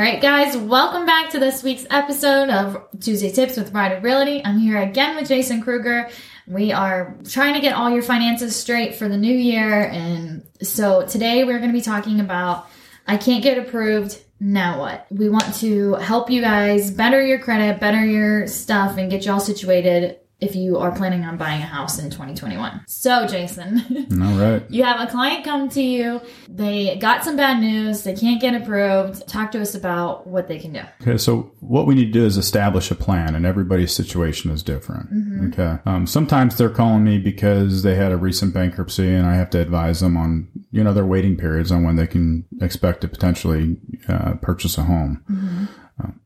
All right, guys, welcome back to this week's episode of Tuesday Tips with Ryder Realty. I'm here again with Jason Kruger. We are trying to get all your finances straight for the new year. And so today we're going to be talking about I can't get approved. Now what? We want to help you guys better your credit, better your stuff, and get you all situated if you are planning on buying a house in 2021. So, Jason, All right. you have a client come to you, they got some bad news, they can't get approved. Talk to us about what they can do. Okay, so what we need to do is establish a plan, and everybody's situation is different. Okay. Um, sometimes they're calling me because they had a recent bankruptcy, and I have to advise them on, you know, their waiting periods on when they can expect to potentially uh, purchase a home. Uh,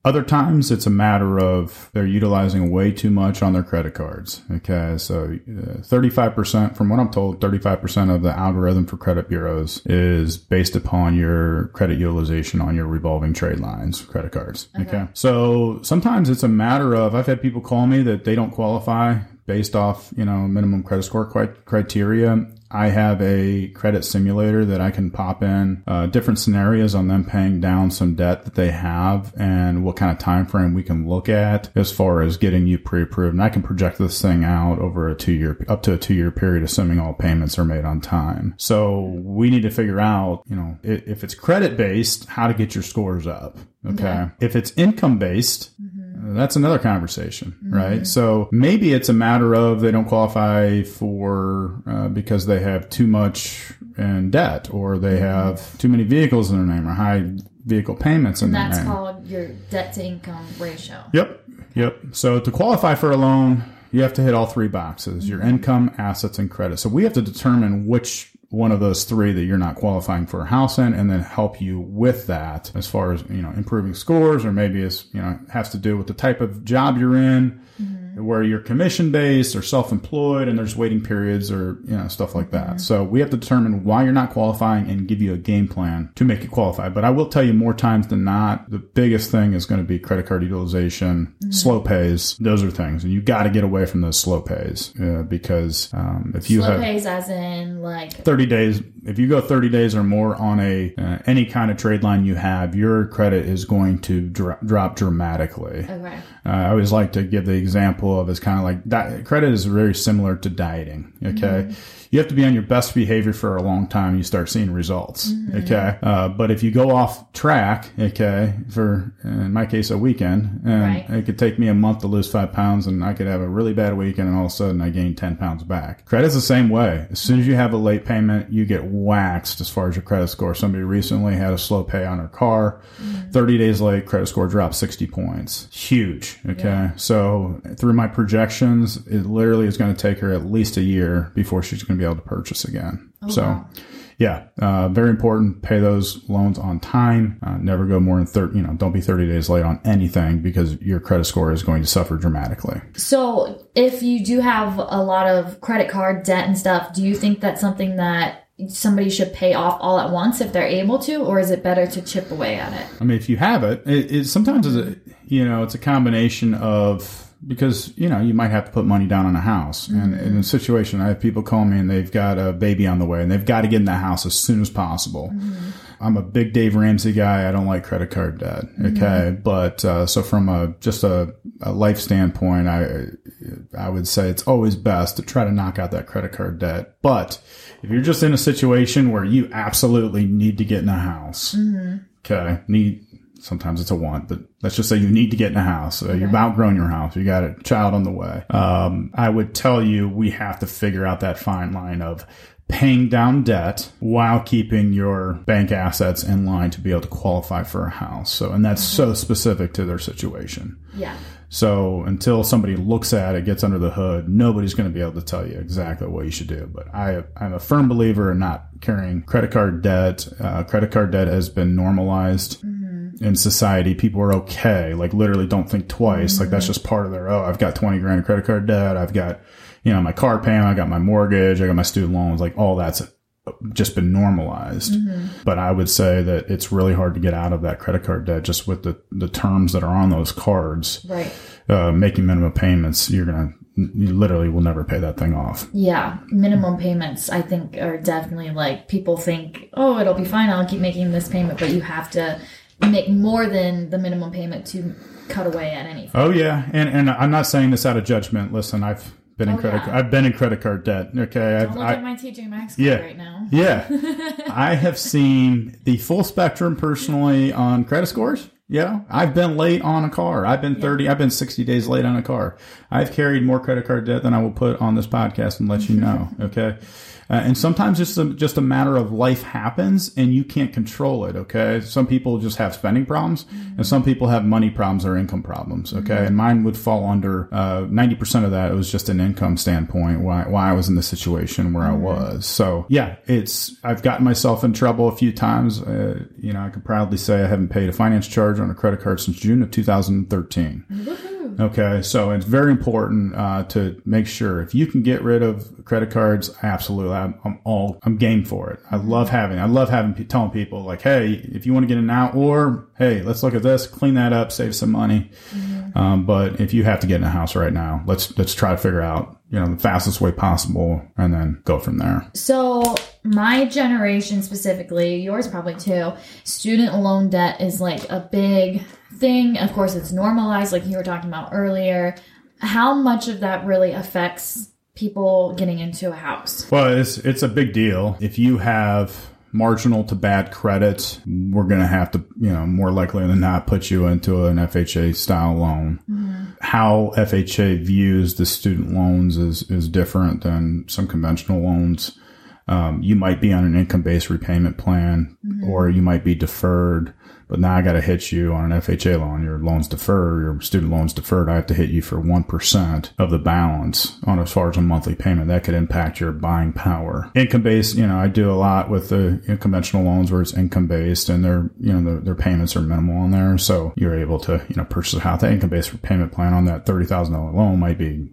Other times it's a matter of they're utilizing way too much on their credit cards. Okay. So uh, 35%, from what I'm told, 35% of the algorithm for credit bureaus is based upon your credit utilization on your revolving trade lines, credit cards. Okay. So sometimes it's a matter of, I've had people call me that they don't qualify based off, you know, minimum credit score criteria. I have a credit simulator that I can pop in uh, different scenarios on them paying down some debt that they have and what kind of time frame we can look at as far as getting you pre-approved. And I can project this thing out over a two-year, up to a two-year period, assuming all payments are made on time. So we need to figure out, you know, if it's credit-based, how to get your scores up. Okay. Okay. If it's income-based, that's another conversation, mm-hmm. right? So maybe it's a matter of they don't qualify for uh, because they have too much in debt, or they mm-hmm. have too many vehicles in their name, or high vehicle payments in And their name. that's called your debt to income ratio. Yep, yep. So to qualify for a loan, you have to hit all three boxes: mm-hmm. your income, assets, and credit. So we have to determine which one of those three that you're not qualifying for a house in, and then help you with that as far as you know improving scores, or maybe it's you know has to do with the type of job you're in. Where you're commission based or self employed and there's waiting periods or, you know, stuff like that. So we have to determine why you're not qualifying and give you a game plan to make you qualify. But I will tell you more times than not, the biggest thing is going to be credit card utilization, slow pays. Those are things. And you got to get away from those slow pays uh, because um, if you Slow have pays as in like 30 days if you go 30 days or more on a uh, any kind of trade line you have your credit is going to dro- drop dramatically okay. uh, I always like to give the example of it's kind of like di- credit is very similar to dieting. Okay. You have to be on your best behavior for a long time. You start seeing results. Okay. Uh, but if you go off track, okay, for in my case, a weekend, and Right. it could take me a month to lose five pounds and I could have a really bad weekend and all of a sudden I gain 10 pounds back. Credit's the same way. As soon as you have a late payment, you get waxed as far as your credit score. Somebody recently had a slow pay on her car. 30 days late, credit score dropped 60 points. Huge. Okay. So through my projections, it literally is going to take her at least a year before she's going to be able to purchase again. so wow. yeah, uh, very important. Pay those loans on time. Uh, never go more than 30, you know, don't be 30 days late on anything because your credit score is going to suffer dramatically. So, if you do have a lot of credit card debt and stuff, do you think that's something that somebody should pay off all at once if they're able to, or is it better to chip away at it? I mean, if you have it, it, it sometimes it's a, you know, it's a combination of because you know you might have to put money down on a house, and mm-hmm. in a situation, I have people call me and they've got a baby on the way and they've got to get in the house as soon as possible. Mm-hmm. I'm a big Dave Ramsey guy. I don't like credit card debt. Mm-hmm. Okay, but uh, so from a just a, a life standpoint, I I would say it's always best to try to knock out that credit card debt. But if you're just in a situation where you absolutely need to get in a house, okay, need sometimes it's a want, but let's just say you need to get in a house. Uh, You've outgrown your house. You got a child on the way. Um, I would tell you we have to figure out that fine line of paying down debt while keeping your bank assets in line to be able to qualify for a house. So, and that's so specific to their situation. Yeah. So until somebody looks at it, gets under the hood, nobody's going to be able to tell you exactly what you should do. But I, I'm a firm believer in not carrying credit card debt. Uh, credit card debt has been normalized in society. People are okay. Like literally don't think twice. Like that's just part of their, oh, I've got 20 grand of credit card debt. I've got, you know, my car payment. I got my mortgage. I got my student loans. Like all that's just been normalized. But I would say that it's really hard to get out of that credit card debt just with the, the terms that are on those cards Right. uh, making minimum payments, you're gonna you literally will never pay that thing off. Yeah, minimum payments I think are definitely like people think, "Oh, it'll be fine. I'll keep making this payment," but you have to make more than the minimum payment to cut away at anything. Oh yeah, and and I'm not saying this out of judgment. Listen, I've been in Oh, credit. yeah. I've been in credit card debt. Okay, I've, look I, at my TJ Maxx yeah. card right now. Yeah. I have seen the full spectrum personally on credit scores. Yeah. I've been late on a car. I've been 30, I've been 60 days late on a car. I've carried more credit card debt than I will put on this podcast and let you know. Okay. Uh, and sometimes it's a, just a matter of life happens and you can't control it. Okay. Some people just have spending problems and some people have money problems or income problems. Okay. And mine would fall under, uh, 90% of that. It was just an income standpoint why, why I was in the situation where I was. So yeah, it's, I've gotten myself in trouble a few times. Uh, you know, I can proudly say I haven't paid a finance charge on a credit card since June of 2013. Okay, so it's very important uh, to make sure if you can get rid of credit cards, absolutely, I'm, I'm all I'm game for it. I love having, I love having telling people like, hey, if you want to get in now, or hey, let's look at this, clean that up, save some money. Um, but if you have to get in a house right now, let's let's try to figure out you know the fastest way possible, and then go from there. So, my generation specifically, yours probably too, student loan debt is like a big thing. Of course, it's normalized, like you were talking about earlier. How much of that really affects people getting into a house? Well, it's it's a big deal. If you have marginal to bad credit, we're going to have to, you know, more likely than not put you into an FHA style loan. Mm-hmm. How FHA views the student loans is is different than some conventional loans. Um, you might be on an income based repayment plan, or you might be deferred. But now I got to hit you on an FHA loan. Your loan's deferred, your student loan's deferred. I have to hit you for 1% of the balance on as far as a monthly payment. That could impact your buying power. Income based, you know, I do a lot with the you know, conventional loans where it's income based and their, you know, their, their payments are minimal on there. So you're able to, you know, purchase a house. The income based repayment plan on that $30,000 loan might be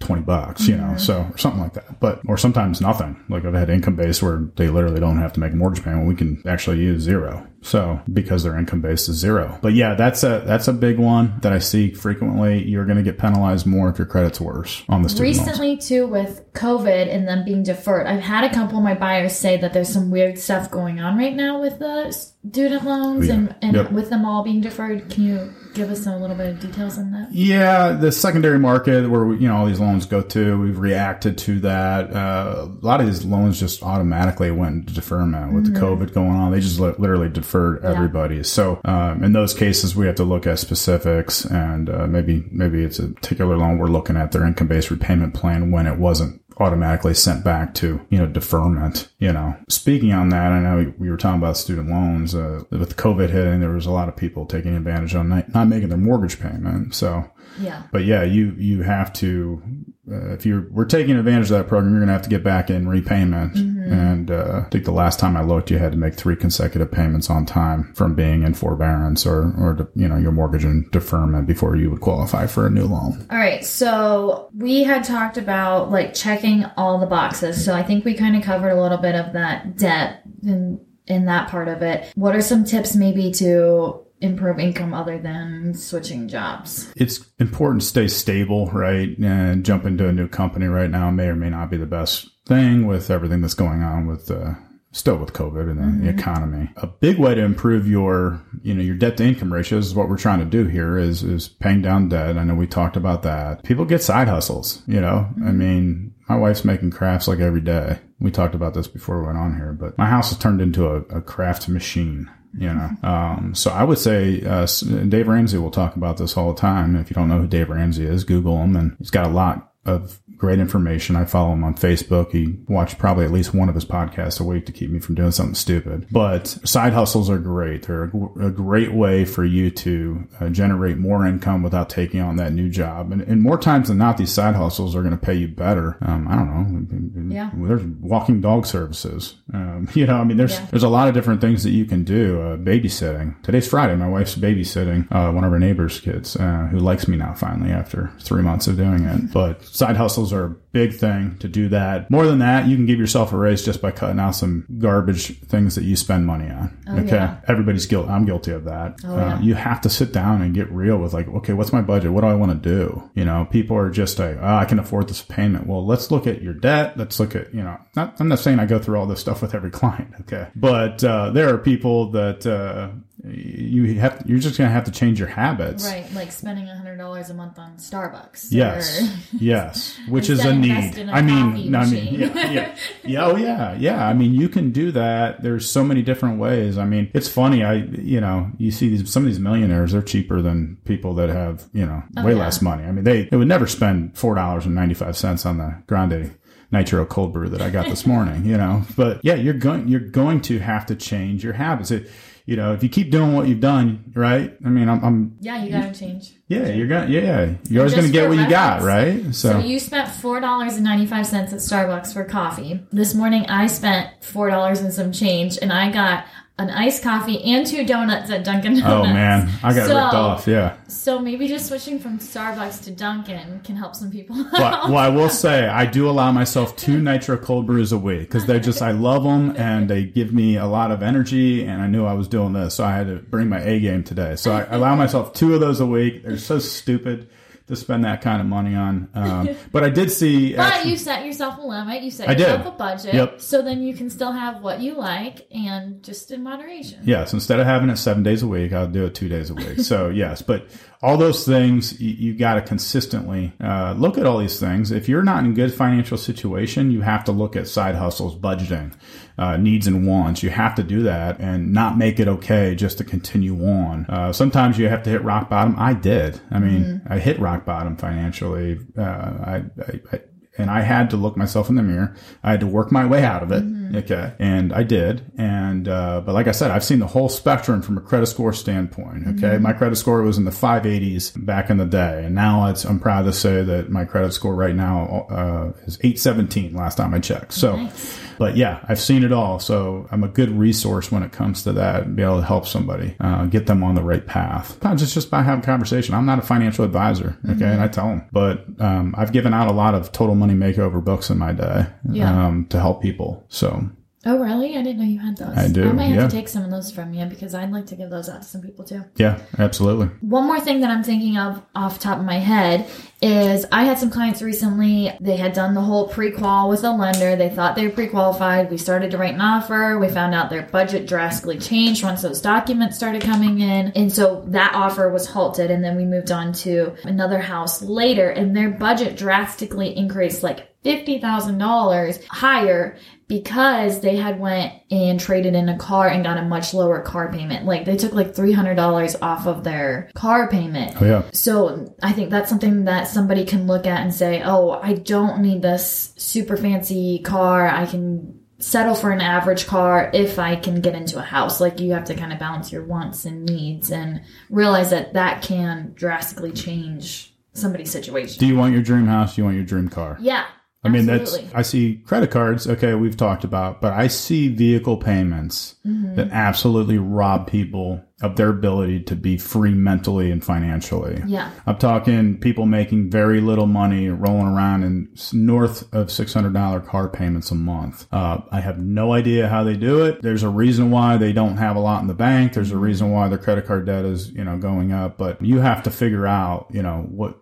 120 bucks, you know, so or something like that. But, or sometimes nothing. Like I've had income based where they literally don't have to make a mortgage payment. We can actually use zero. So because their income base is zero. But yeah, that's a that's a big one that I see frequently. You're going to get penalized more if your credit's worse on the student loans. Recently, too, with COVID and them being deferred, I've had a couple of my buyers say that there's some weird stuff going on right now with the student loans Yeah. and, and Yep. with them all being deferred. Can you give us a little bit of details on that? Yeah, the secondary market where you know all these loans go to, we've reacted to that. Uh, a lot of these loans just automatically went into deferment with the COVID going on. They just literally deferred everybody. So um, in those cases, we have to look at specifics and uh, maybe maybe it's a particular loan we're looking at their income based repayment plan when it wasn't automatically sent back to you know deferment you know speaking on that i know we were talking about student loans uh, with covid hitting there was a lot of people taking advantage on not, not making their mortgage payment so Yeah. but yeah, you you have to uh, if you're we're taking advantage of that program, you're going to have to get back in repayment. And uh, I think the last time I looked, you had to make three consecutive payments on time from being in forbearance or or you know your mortgage and deferment before you would qualify for a new loan. All right. So we had talked about like checking all the boxes. So I think we kind of covered a little bit of that debt in in that part of it. What are some tips maybe to improve income other than switching jobs? It's important to stay stable, right? And jump into a new company right now may or may not be the best thing with everything that's going on with uh, still with COVID and the economy. A big way to improve your, you know, your debt to income ratios is what we're trying to do here is, is paying down debt. I know we talked about that. People get side hustles, you know, I mean, my wife's making crafts like every day. We talked about this before we went on here, but my house has turned into a, a craft machine. You know, um, so I would say uh, Dave Ramsey will talk about this all the time. If you don't know who Dave Ramsey is, Google him, and he's got a lot of great information. I follow him on Facebook. He watched probably at least one of his podcasts a week to keep me from doing something stupid. But side hustles are great. They're a great way for you to uh, generate more income without taking on that new job. And, and more times than not, these side hustles are going to pay you better. Um, I don't know. Yeah. There's walking dog services. Um, you know, I mean, there's Yeah. there's a lot of different things that you can do. Uh, babysitting. Today's Friday. My wife's babysitting uh, one of her neighbor's kids uh, who likes me now finally after three months of doing it. But side hustles are a big thing to do that. More than that, you can give yourself a raise just by cutting out some garbage things that you spend money on. okay. yeah. Everybody's guilty. I'm guilty of that. Oh, Uh, yeah. you have to sit down and get real with like, okay, what's my budget? What do I want to do? You know, people are just like, oh, I can afford this payment. Well, let's look at your debt. Let's look at, you know, not, I'm not saying I go through all this stuff with every client. Okay. But, uh, there are people that, uh, you have you're just going to have to change your habits. Right, like spending hundred dollars a month on Starbucks. Yes, or- yes, which is a need. a I mean, I mean, yeah, yeah, yeah, oh yeah, yeah. I mean, you can do that. There's so many different ways. I mean, it's funny. I, you know, you see these some of these millionaires. They're cheaper than people that have, you know, oh, way Oh, yeah. less money. I mean, they they would never spend four dollars and ninety five cents on the grande nitro cold brew that I got this morning. You know, but yeah, you're going you're going to have to change your habits. It, you know, if you keep doing what you've done, right? I mean, I'm, I'm yeah, you gotta change. yeah, you're gonna, yeah, you're always gonna get what you got, reference. right? So you spent four dollars and ninety five cents at Starbucks for coffee. This morning I spent four dollars and some change, and I got an iced coffee and two donuts at Dunkin' oh, Donuts. Oh man, I got So- ripped off. Yeah. So maybe just switching from Starbucks to Dunkin' can help some people. But well, I will say I do allow myself two nitro cold brews a week because they're just I love them and they give me a lot of energy. And I knew I was doing this, so I had to bring my A game today. So I allow myself two of those a week. They're so stupid to spend that kind of money on. Um, but I did see. But actually- you set yourself a limit. You set I did. yourself a budget. Yep. So then you can still have what you like and just in moderation. Yes, instead of having it seven days a week, I'll do it two days a week. So yes, but all those things you, you got to consistently uh, look at all these things. If you're not in a good financial situation, you have to look at side hustles, budgeting, uh, needs and wants. You have to do that and not make it okay just to continue on. Uh, sometimes you have to hit rock bottom. I did. I mean, I hit rock bottom financially. Uh, I, I, I and I had to look myself in the mirror. I had to work my way out of it. Okay. And I did. And, uh, but like I said, I've seen the whole spectrum from a credit score standpoint. Okay. My credit score was in the 580s back in the day. And now it's, I'm proud to say that my credit score right now, uh, is 817 last time I checked. So, Nice. But yeah, I've seen it all. So I'm a good resource when it comes to that and be able to help somebody, uh, get them on the right path. Sometimes it's just by having a conversation. I'm not a financial advisor. Okay. And I tell them, but, um, I've given out a lot of total money makeover books in my day, Yeah. um, to help people. So Oh, really? I didn't know you had those. I do, I might have yeah. to take some of those from you because I'd like to give those out to some people too. yeah, absolutely. One more thing that I'm thinking of off the top of my head is I had some clients recently. They had done the whole pre-qual with a lender. They thought they were pre-qualified. We started to write an offer. We found out their budget drastically changed once those documents started coming in. And so that offer was halted. And then we moved on to another house later and their budget drastically increased like $50,000 higher because they had went and traded in a car and got a much lower car payment. Like they took like $300 off of their car payment. Oh yeah. So I think that's something that somebody can look at and say, "Oh, I don't need this super fancy car. I can settle for an average car if I can get into a house." Like you have to kind of balance your wants and needs and realize that that can drastically change somebody's situation. Do you want your dream house? Do you want your dream car? yeah. I mean, absolutely. that's, I see credit cards. Okay. We've talked about, but I see vehicle payments Mm-hmm. that absolutely rob people of their ability to be free mentally and financially. Yeah. I'm talking people making very little money, rolling around in north of $600 car payments a month. Uh, I have no idea how they do it. There's a reason why they don't have a lot in the bank. There's a reason why their credit card debt is, you know, going up, but you have to figure out, you know, what,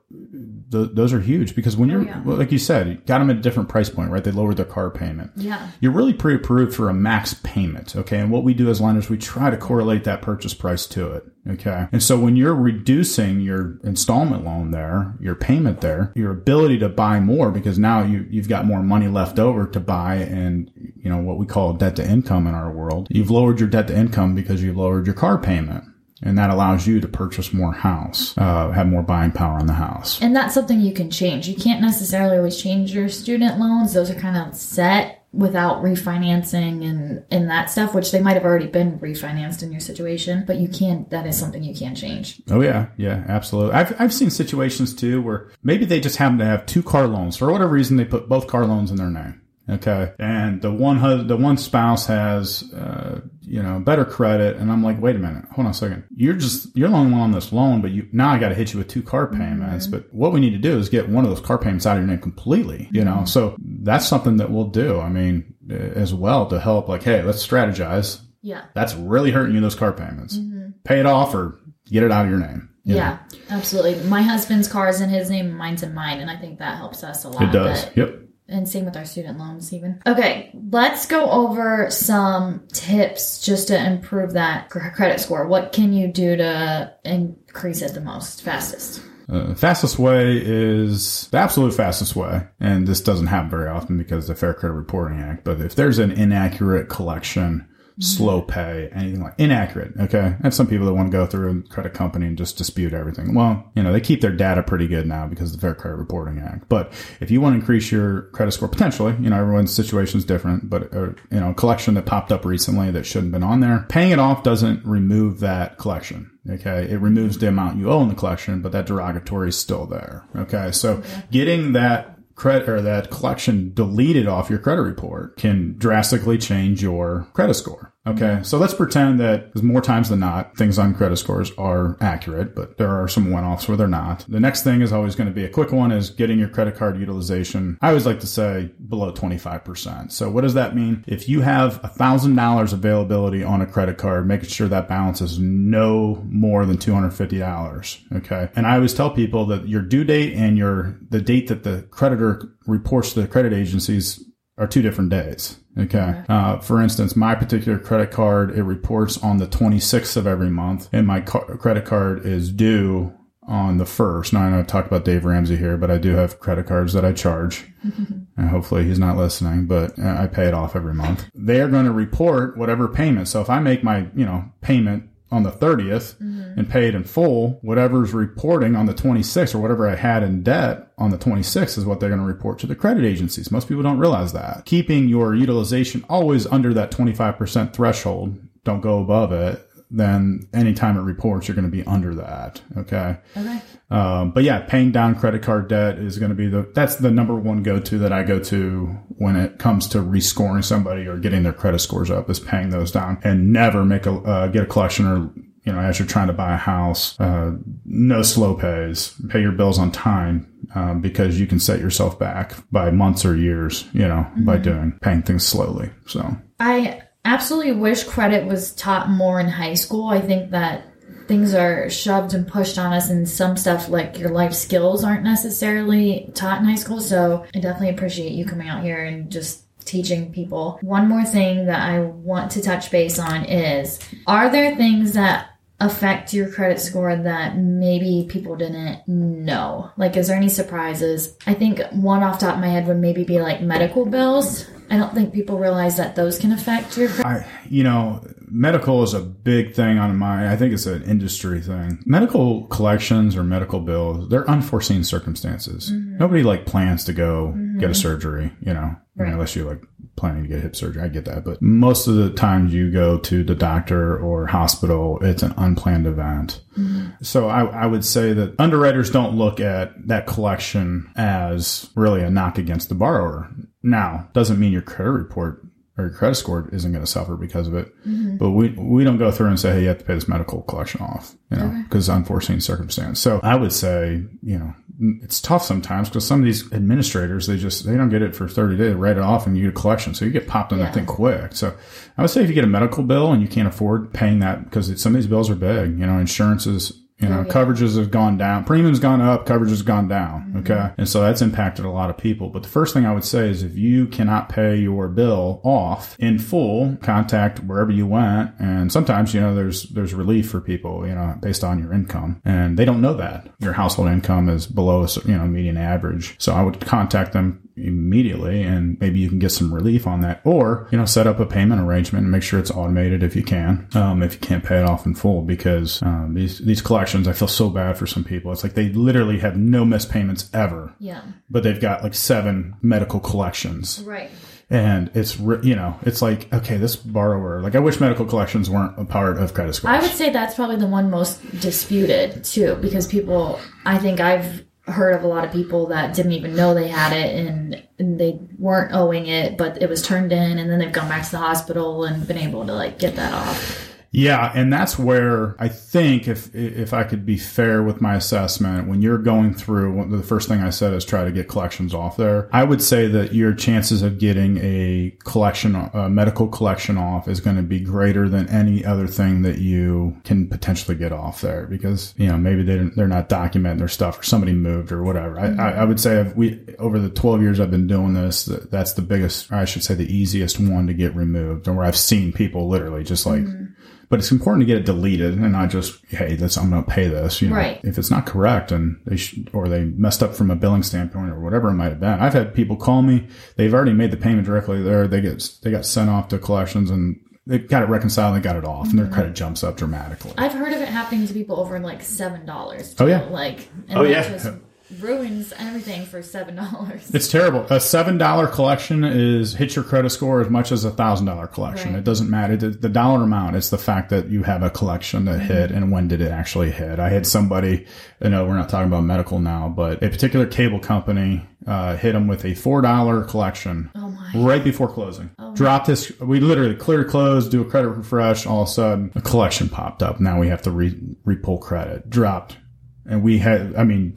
th- those are huge because when oh, you're, Oh, yeah. like you said, you got them at a different price point, right? They lowered their car payment Yeah. you're really pre-approved for a max payment. Okay. And what we do as lenders, we try to correlate that purchase price to it. Okay. And so when you're reducing your installment loan there, your payment there, your ability to buy more because now you, you've got more money left over to buy and, you know, what we call debt to income in our world. You've lowered your debt to income because you've lowered your car payment. And that allows you to purchase more house, uh, have more buying power on the house. And that's something you can change. You can't necessarily always change your student loans. Those are kind of set without refinancing and, and that stuff, which they might have already been refinanced in your situation, but you can, that is something you can change. Oh yeah, yeah, absolutely. I've I've seen situations too where maybe they just happen to have two car loans for whatever reason. They put both car loans in their name. Okay, and the one hus- the one spouse has uh, you know better credit, and I'm like, wait a minute, hold on a second. You're just you're only on this loan, but you now I got to hit you with two car payments. But what we need to do is get one of those car payments out of your name completely. You know, so that's something that we'll do. I mean, uh, as well to help. Like, hey, let's strategize. Yeah. That's really hurting you those car payments. Pay it off or get it out of your name. you know? Yeah, absolutely. My husband's car is in his name, mine's in mine, and I think that helps us a lot. It does. Yep. And same with our student loans, even. Okay, let's go over some tips just to improve that credit score. What can you do to increase it the most, fastest? Uh, fastest way is the absolute fastest way, and this doesn't happen very often because the Fair Credit Reporting Act. But if there's an inaccurate collection, slow pay, anything like inaccurate. Okay. I have some people that want to go through a credit company and just dispute everything. Well, you know, they keep their data pretty good now because of the Fair Credit Reporting Act. But if you want to increase your credit score potentially, you know, everyone's situation is different, but, uh, you know, a collection that popped up recently that shouldn't have been on there, paying it off doesn't remove that collection. Okay. It removes the amount you owe in the collection, but that derogatory is still there. Okay. So getting that credit or that collection deleted off your credit report can drastically change your credit score. Okay. So let's pretend that more times than not, things on credit scores are accurate, but there are some one offs where they're not. The next thing is always going to be a quick one is getting your credit card utilization. I always like to say below 25%. So what does that mean? If you have a thousand dollars availability on a credit card, making sure that balance is no more than $250. Okay. And I always tell people that your due date and your, the date that the creditor reports to the credit agencies are two different days. Okay. Uh, for instance, my particular credit card, it reports on the 26th of every month and my ca- credit card is due on the first. Now I know I talked about Dave Ramsey here, but I do have credit cards that I charge and hopefully he's not listening, but uh, I pay it off every month. They are going to report whatever payment. So if I make my, you know, payment on the 30th mm-hmm. and paid in full, whatever's reporting on the 26th or whatever I had in debt on the 26th is what they're going to report to the credit agencies. Most people don't realize that. Keeping your utilization always under that 25% threshold, don't go above it, then anytime it reports, you're going to be under that. Okay. Okay. Um, but yeah, paying down credit card debt is going to be the that's the number one go to that I go to when it comes to rescoring somebody or getting their credit scores up is paying those down and never make a uh, get a collection or you know as you're trying to buy a house, uh, no slow pays, pay your bills on time. Um, because you can set yourself back by months or years, you know, by doing paying things slowly. So I absolutely wish credit was taught more in high school. I think that things are shoved and pushed on us, and some stuff like your life skills aren't necessarily taught in high school. So I definitely appreciate you coming out here and just teaching people. One more thing that I want to touch base on is are there things that affect your credit score that maybe people didn't know? Like, is there any surprises? I think one off top of my head would maybe be like medical bills. I don't think people realize that those can affect your. I, you know, medical is a big thing on my, I think it's an industry thing. Medical collections or medical bills, they're unforeseen circumstances. Mm-hmm. Nobody like plans to go mm-hmm. get a surgery, you know, I mean, unless you're like planning to get hip surgery. I get that. But most of the times you go to the doctor or hospital, it's an unplanned event. Mm-hmm. So I, I would say that underwriters don't look at that collection as really a knock against the borrower. Now, doesn't mean your credit report or your credit score isn't going to suffer because of it. Mm-hmm. But we we don't go through and say, hey, you have to pay this medical collection off, you know, because unforeseen circumstance. So I would say, you know, it's tough sometimes because some of these administrators they just they don't get it for 30 days, they write it off, and you get a collection, so you get popped on Yeah. that thing quick. So I would say if you get a medical bill and you can't afford paying that because some of these bills are big, you know, insurance is. You know, Oh, yeah. coverages have gone down, premiums gone up, coverage has gone down. Mm-hmm. Okay. And so that's impacted a lot of people. But the first thing I would say is if you cannot pay your bill off in full, contact wherever you went. And sometimes, you know, there's, there's relief for people, you know, based on your income and they don't know that your household income is below, a you know, median average. So I would contact them immediately and maybe you can get some relief on that. Or you know set up a payment arrangement and make sure it's automated if you can um, if you can't pay it off in full because um, these these collections i feel so bad for some people. It's like they literally have no missed payments ever. Yeah. but they've got like seven medical collections. Right. and it's re- you know it's like okay this borrower like i wish medical collections weren't a part of credit scores I would say that's probably the one most disputed too, because people, I think I've heard of a lot of people that didn't even know they had it and, and they weren't owing it, but it was turned in and then they've gone back to the hospital and been able to like get that off. Yeah, and that's where I think if if I could be fair with my assessment, when you're going through the first thing I said is try to get collections off there. I would say that your chances of getting a collection, a medical collection off, is going to be greater than any other thing that you can potentially get off there because you know maybe they they're not documenting their stuff or somebody moved or whatever. Mm-hmm. I, I would say we over the 12 years I've been doing this, that's the biggest, I should say, the easiest one to get removed, and where I've seen people literally just like. Mm-hmm but it's important to get it deleted and not just, hey, that's, I'm going to pay this. You know, right. if it's not correct and they should, or they messed up from a billing standpoint or whatever it might have been. I've had people call me. They've already made the payment directly there. They get, they got sent off to collections and they got it reconciled and they got it off, mm-hmm. and their mm-hmm. credit jumps up dramatically. I've heard of it happening to people over like seven dollars. Oh yeah, like oh yeah, ruins everything for seven dollars. It's terrible. A seven dollar collection is hits your credit score as much as a thousand dollar collection. Right. It doesn't matter the, the, dollar amount. It's the fact that you have a collection that mm-hmm. hit and when did it actually hit. I had somebody. I know we're not talking about medical now, but a particular cable company uh, hit them with a four dollar collection oh right before closing. Oh Dropped his. We literally clear close, do a credit refresh. All of a sudden, a collection popped up. Now we have to re, re-pull credit. Dropped and we had i mean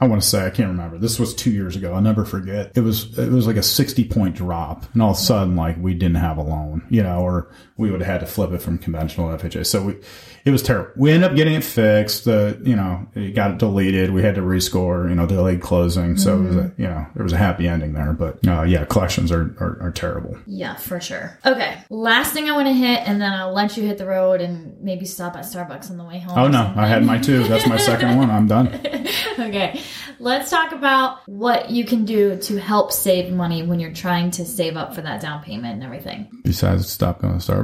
i want to say i can't remember. This was two years ago. I'll never forget. It was it was like a 60 point drop. And all of a sudden like we didn't have a loan you know or we would have had to flip it from conventional fha so we it was terrible. We ended up getting it fixed. The you know it got deleted. We had to rescore. You know delayed closing. So mm-hmm. it was a, you know there was a happy ending there. But uh, yeah, collections are, are, are terrible. Yeah, for sure. Okay, last thing I want to hit, and then I'll let you hit the road and maybe stop at Starbucks on the way home. Oh no, I had my two. That's my second one. I'm done. okay, let's talk about what you can do to help save money when you're trying to save up for that down payment and everything. Besides, stop going to Starbucks.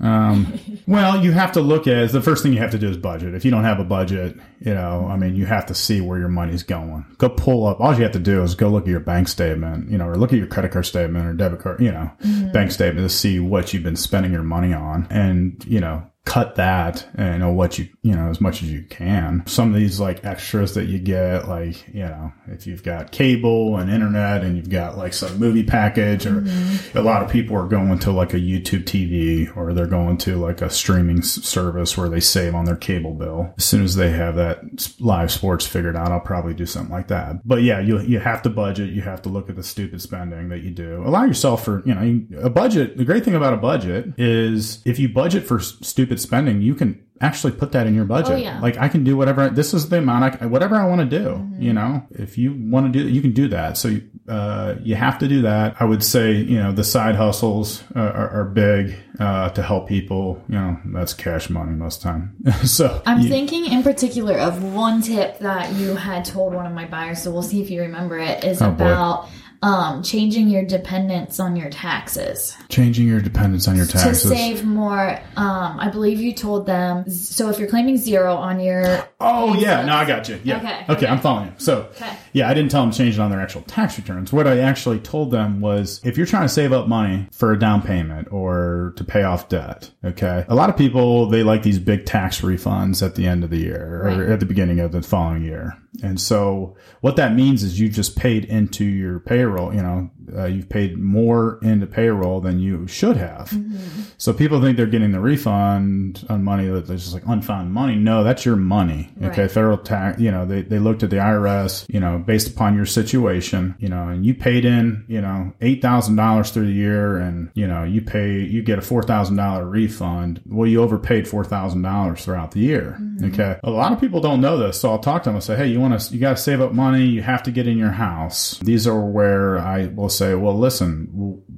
Um, well, you have to look at the first thing you have to do is budget. If you don't have a budget, you know, I mean, you have to see where your money's going. Go pull up. All you have to do is go look at your bank statement, you know, or look at your credit card statement or debit card, you know, mm-hmm. bank statement to see what you've been spending your money on, and you know, cut that and you know what you you know as much as you can. Some of these like extras that you get like you know if you've got cable and internet and you've got like some movie package or mm-hmm. a lot of people are going to like a youtube tv or they're going to like a streaming service where they save on their cable bill. As soon as they have that live sports figured out i'll probably do something like that. But yeah you, you have to budget. You have to look at the stupid spending that you do. Allow yourself for you know a budget the great thing about a budget is if you budget for stupid spending, you can actually put that in your budget. Oh, yeah. Like I can do whatever. This is the amount. I, whatever I want to do. Mm-hmm. You know, if you want to do, you can do that. So uh, you have to do that. I would say you know the side hustles uh, are, are, big uh, to help people. You know, that's cash money most of the time. so I'm you, thinking in particular of one tip that you had told one of my buyers. So we'll see if you remember it. Is oh, about. Boy um, changing your dependence on your taxes. Changing your dependence on your taxes. To save more. Um, I believe you told them. So if you're claiming zero on your. Oh, yeah. No, I got you. Yeah. Okay. Okay. okay. I'm following you. So, okay. yeah, I didn't tell them to change it on their actual tax returns. What I actually told them was if you're trying to save up money for a down payment or to pay off debt, okay, a lot of people, they like these big tax refunds at the end of the year right. or at the beginning of the following year. And so what that means is you just paid into your payroll, you know, uh, you've paid more into payroll than you should have. Mm-hmm. So people think they're getting the refund on money that is just like unfound money. No, that's your money. Okay. Federal tax, you know, they, they looked at the IRS, you know, based upon your situation, you know, and you paid in, you know, $8,000 through the year and, you know, you pay, you get a $4,000 refund. Well, you overpaid $4,000 throughout the year. Mm-hmm. Okay. A lot of people don't know this. So I'll talk to them and say, Hey, you want to, you got to save up money. You have to get in your house. These are where I will say, well, listen,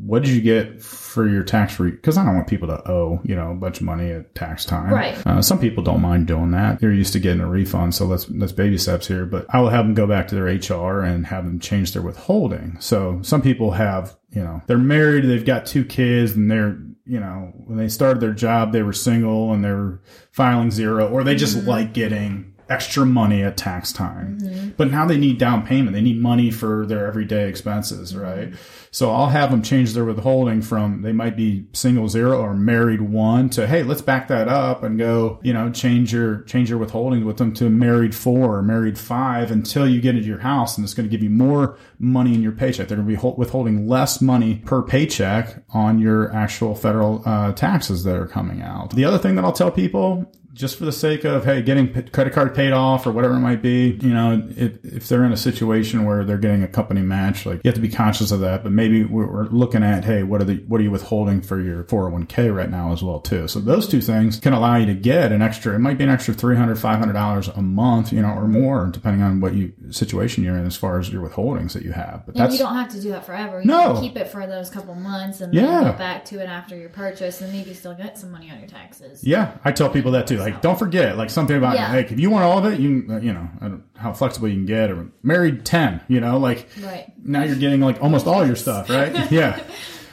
what did you get for your tax free? Because I don't want people to owe, you know, a bunch of money at tax time. Right. Uh, some people don't mind doing that. They're used to getting a refund. So let's, let's baby steps here, but I will have them go back to their HR and have them change their withholding. So some people have, you know, they're married, they've got two kids and they're, you know, when they started their job, they were single and they were filing zero, or they just mm-hmm. like getting extra money at tax time. Mm-hmm. But now they need down payment. They need money for their everyday expenses, right? So I'll have them change their withholding from they might be single zero or married one to hey, let's back that up and go, you know, change your change your withholding with them to married four or married five until you get into your house, and it's going to give you more money in your paycheck. They're going to be withholding less money per paycheck on your actual federal uh, taxes that are coming out. The other thing that I'll tell people just for the sake of hey getting credit card paid off or whatever it might be you know if, if they're in a situation where they're getting a company match like you have to be conscious of that but maybe we're looking at hey what are the what are you withholding for your 401k right now as well too? So those two things can allow you to get an extra it might be an extra 300 500 dollars a month you know or more depending on what you situation you're in as far as your withholdings that you have but you don't have to do that forever. You no. keep it for those couple months and yeah. then get back to it after your purchase and maybe still get some money on your taxes. Yeah i tell people that too like, don't forget, like something about yeah. like if you want all of it, you you know how flexible you can get. Or married ten, you know, like right. now you're getting like almost all your stuff, right? yeah.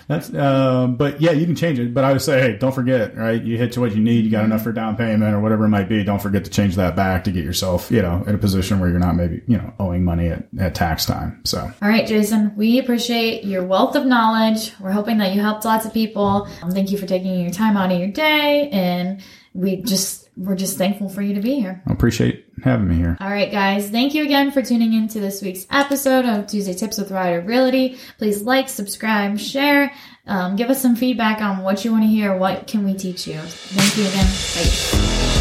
That's, uh, but yeah, you can change it. But I would say, hey, don't forget, right? You hit to what you need. You got enough for down payment or whatever it might be. Don't forget to change that back to get yourself, you know, in a position where you're not maybe, you know, owing money at, at tax time. So, all right, Jason, we appreciate your wealth of knowledge. We're hoping that you helped lots of people. Um, thank you for taking your time out of your day and we just we're just thankful for you to be here. I appreciate having me here. All right, guys. Thank you again for tuning in to this week's episode of Tuesday Tips with Ryder Realty. Please like, subscribe, share. Um, give us some feedback on what you want to hear. What can we teach you? Thank you again. Bye.